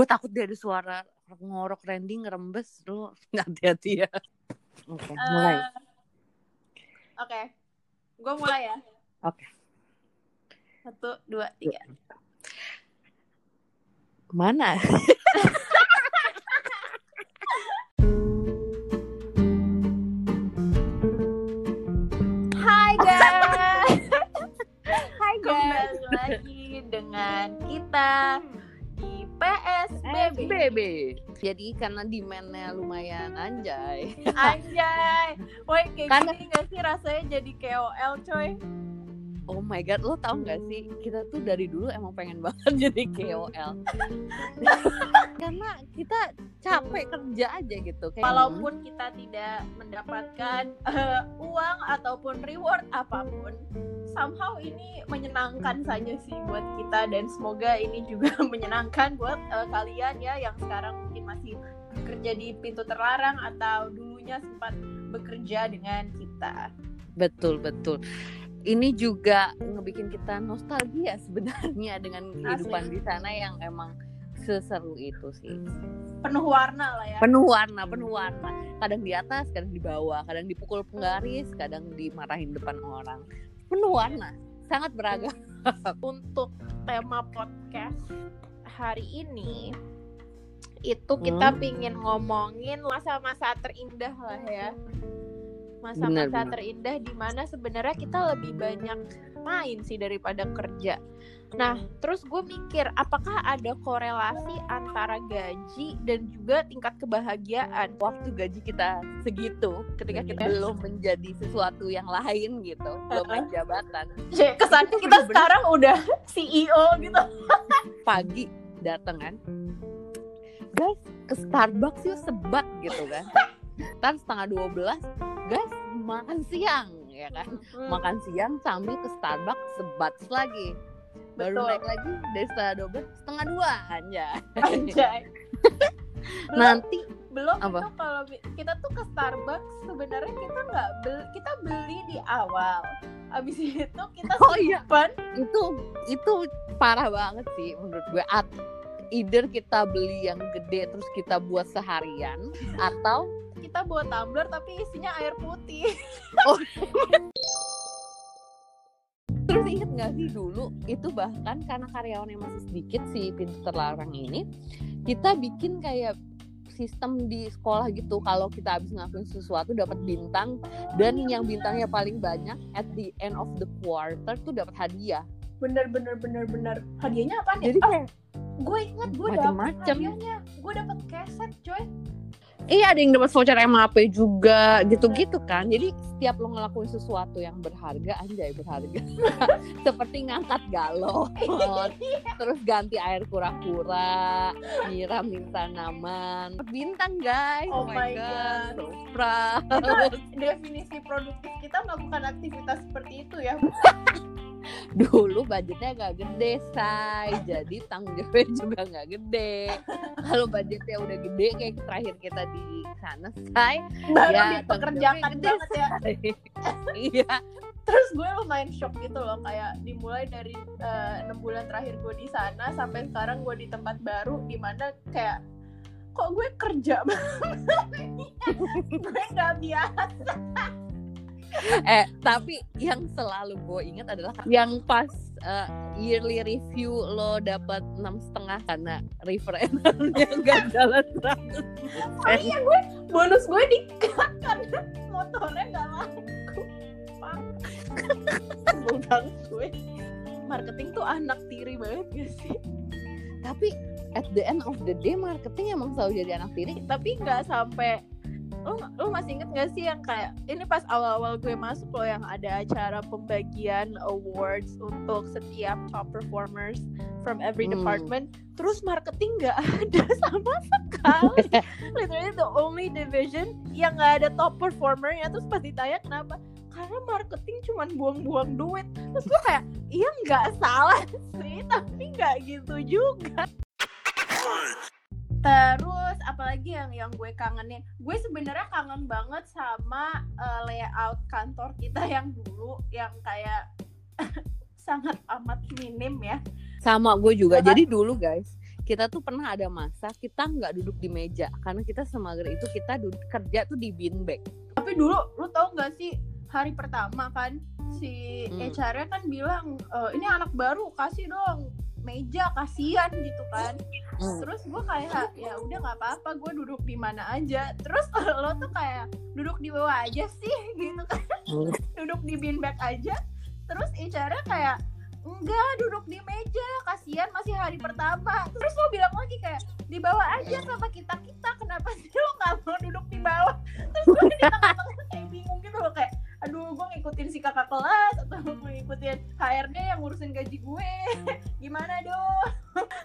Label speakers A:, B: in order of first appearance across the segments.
A: gue takut dia ada suara ngorok rending ngerembes lu hati-hati ya oke okay, mulai
B: Eh, Oke, gue mulai ya.
A: Oke.
B: Satu, dua, tiga.
A: mana
B: PSBB.
A: SBB jadi karena demandnya lumayan anjay
B: Anjay, woi kayak
A: Karena-
B: gini gak sih rasanya jadi KOL coy?
A: oh my god lo tau gak sih kita tuh dari dulu emang pengen banget jadi KOL karena kita capek kerja aja gitu kayak
B: Walaupun kita tidak mendapatkan eh, uang ataupun reward apa pun, somehow ini menyenangkan saja sih buat kita dan semoga ini juga menyenangkan buat eh, kalian ya yang sekarang mungkin masih bekerja di pintu terlarang atau dulunya sempat bekerja dengan kita.
A: betul betul. Ini juga ngebikin kita nostalgia sebenarnya dengan kehidupan di sana yang emang seseru itu sih.
B: Penuh warna lah ya.
A: penuh warna penuh warna. Kadang di atas kadang di bawah kadang dipukul penggaris kadang dimarahin depan orang penuh warna sangat beragam
B: Untuk tema podcast hari ini itu kita
A: Hmm.
B: pingin ngomongin masa-masa terindah lah ya. Masa-masa terindah di mana sebenarnya kita lebih banyak main sih daripada kerja. Nah, terus gue mikir apakah ada korelasi antara gaji dan juga tingkat kebahagiaan?
A: waktu gaji kita segitu ketika kita
B: Yes.
A: belum menjadi sesuatu yang lain gitu belum jabatan
B: Cek, Kesannya kita sekarang udah CEO gitu.
A: pagi dateng kan guys ke Starbucks yuk sebat gitu kan ntar setengah dua belas guys makan siang ya kan?
B: Hmm,
A: makan siang sambil ke Starbucks sebat lagi. Baru
B: Betul.
A: naik lagi dari setengah dua belas setengah dua aja
B: Anjay. belum,
A: nanti
B: belum
A: Apa?
B: itu kalau kita tuh ke Starbucks sebenarnya kita nggak beli kita beli di awal. Abis itu kita
A: Oh iya.
B: simpan
A: itu itu parah banget sih menurut gue. At, either kita beli yang gede terus kita buat seharian atau
B: kita buat tumbler tapi isinya air putih
A: terus inget gak sih dulu itu bahkan karena karyawannya masih sedikit si pintu terlarang ini kita bikin kayak sistem di sekolah gitu. Kalau kita habis ngelakuin sesuatu dapat bintang dan yang bintangnya paling banyak at the end of the quarter tuh dapat hadiah.
B: Bener bener bener bener. Hadiahnya apa nih
A: jadi kayak
B: gue inget gue dapet hadiahnya. Gue dapet keset coy
A: Iya ada yang dapat voucher MAP juga gitu-gitu kan. Jadi setiap lo ngelakuin sesuatu yang berharga anjay berharga. Seperti ngangkat galon, terus ganti air kura-kura, nyiramin tanaman. Bintang guys.
B: Oh my God.
A: So proud.
B: Itu definisi produktif kita melakukan aktivitas seperti itu ya
A: Dulu budgetnya gak gede, say. Jadi tanggung jawabnya juga gak gede. Kalau budgetnya udah gede kayak terakhir kita di sana, say.
B: baru
A: Ya,
B: dipekerjakan
A: jawabnya
B: banget ya.
A: Iya.
B: terus gue lumayan shock gitu loh kayak dimulai dari eh, enam bulan terakhir gue di sana sampai sekarang gue di tempat baru di mana kayak kok gue kerja banget gue nggak biasa
A: eh tapi yang selalu gue ingat adalah yang pas uh, yearly review lo dapat enam setengah karena referendernya nggak jalan seratus
B: oh iya gue bonus gue di karena motornya nggak laku. Banget gue. Marketing tuh anak tiri banget gak sih?
A: Tapi at the end of the day marketing emang selalu jadi anak tiri
B: tapi nggak sampai lu lu masih inget gak sih yang kayak ini pas awal-awal gue masuk loh yang ada acara pembagian awards untuk setiap top performers from every
A: Hmm.
B: department terus marketing nggak ada sama sekali. Literally the only division yang nggak ada top performernya. Terus pas ditanya kenapa karena marketing cuman buang-buang duit. Terus gue kayak iya nggak salah sih tapi nggak gitu juga. Terus apalagi yang yang gue kangenin, gue sebenarnya kangen banget sama eh, layout kantor kita yang dulu yang kayak sangat amat minim ya.
A: sama gue juga. Jadi dulu guys kita tuh pernah ada masa kita nggak duduk di meja. Karena kita semager itu kita duduk, kerja tuh di beanbag
B: tapi dulu lu tau gak sih hari pertama kan si
A: Hmm.
B: HR-nya kan bilang "E, ini anak baru kasih dong meja kasihan gitu kan
A: Hmm.
B: terus gue kayak ya udah nggak apa-apa gue duduk di mana aja. Terus lo tuh kayak duduk di bawah aja sih gitu kan. Duduk di beanbag aja. Terus HR-nya kayak enggak duduk di meja kasihan masih hari pertama. Terus lo bilang lagi kayak di bawah aja sama kita kita kenapa sih lo nggak mau duduk di bawah? Terus gue di tengah-tengah kayak bingung gitu loh kayak aduh gue ngikutin si kakak kelas atau gue ngikutin HRD yang ngurusin gaji gue. Gimana dong?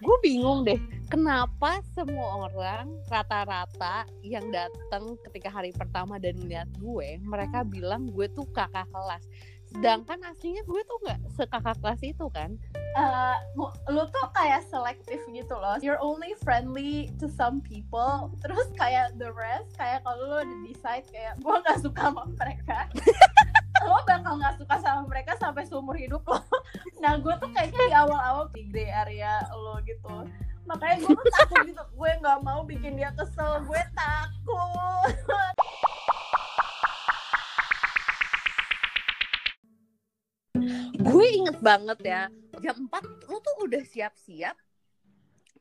A: Gue bingung deh kenapa semua orang rata-rata yang datang ketika hari pertama dan lihat gue mereka bilang gue tuh kakak kelas sedangkan aslinya gue tuh nggak sekakak kelas itu kan
B: Eh, mu- lu tuh kayak selektif gitu loh. You're only friendly to some people. Terus kayak the rest, kayak kalau lu udah decide kayak gue nggak suka sama mereka, lo bakal nggak suka sama mereka sampai seumur hidup lo. Nah gue tuh kayaknya di awal-awal di gray area lo gitu. Makanya gue tuh takut gitu. Gue nggak mau bikin dia kesel. Gue takut.
A: gue inget banget ya jam 4 lo tuh udah siap-siap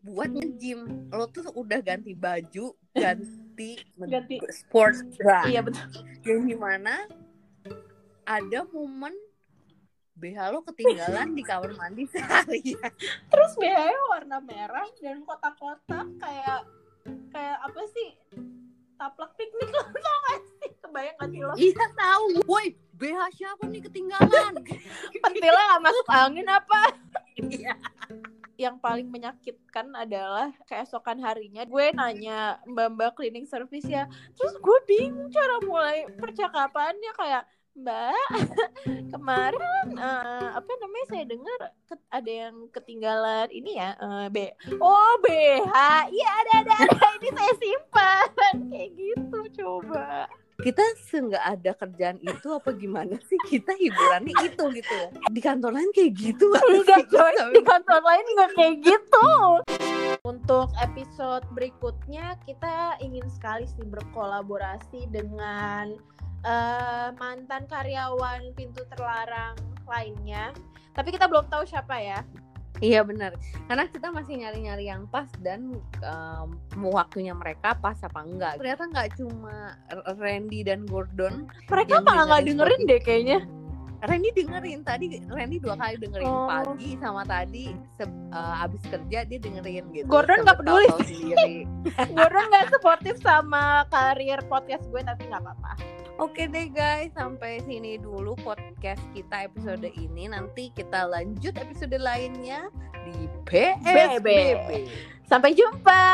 A: buat nge-gym lo tuh udah ganti baju ganti
B: Ganti.
A: sports bra
B: Iya betul.
A: yang di mana ada momen BH lo ketinggalan di kamar mandi seharian
B: Terus BH warna merah dan kotak-kotak kayak kayak apa sih? Taplak piknik lo tau gak sih? Kebayang gak sih lo?
A: iya tahu woi BH siapa nih ketinggalan
B: Pentilnya gak masuk angin apa?
A: Iya.
B: Yang paling menyakitkan adalah keesokan harinya gue nanya mbak-mbak cleaning service ya Terus gue bingung cara mulai percakapannya kayak Mbak, kemarin eh, apa namanya saya dengar ada yang ketinggalan ini ya eh, B. Oh BH, iya ada ada ada ini saya simpan kayak gitu coba.
A: kita seenggak ada kerjaan itu apa gimana sih kita hiburannya itu gitu di kantor lain kayak gitu
B: Enggak coy,
A: Tapi-
B: di kantor lain nggak kayak gitu. Untuk episode berikutnya kita ingin sekali sih berkolaborasi dengan eh, mantan karyawan pintu terlarang lainnya. Tapi kita belum tahu siapa ya.
A: Iya benar, karena kita masih nyari-nyari yang pas dan em, waktunya mereka pas apa enggak. Ternyata nggak cuma Randy dan Gordon.
B: Mereka malah nggak
A: dengerin
B: dengerin deh kayaknya.
A: Randy dengerin tadi, Randy dua kali dengerin
B: Oh.
A: pagi sama tadi se- eh, abis kerja dia dengerin gitu.
B: Gordon nggak peduli
A: sendiri.
B: Gordon nggak supportive sama karir podcast gue tapi nggak apa-apa.
A: Oke deh guys, sampai sini dulu podcast kita episode ini. Nanti kita lanjut episode lainnya di PSBB.
B: Sampai jumpa.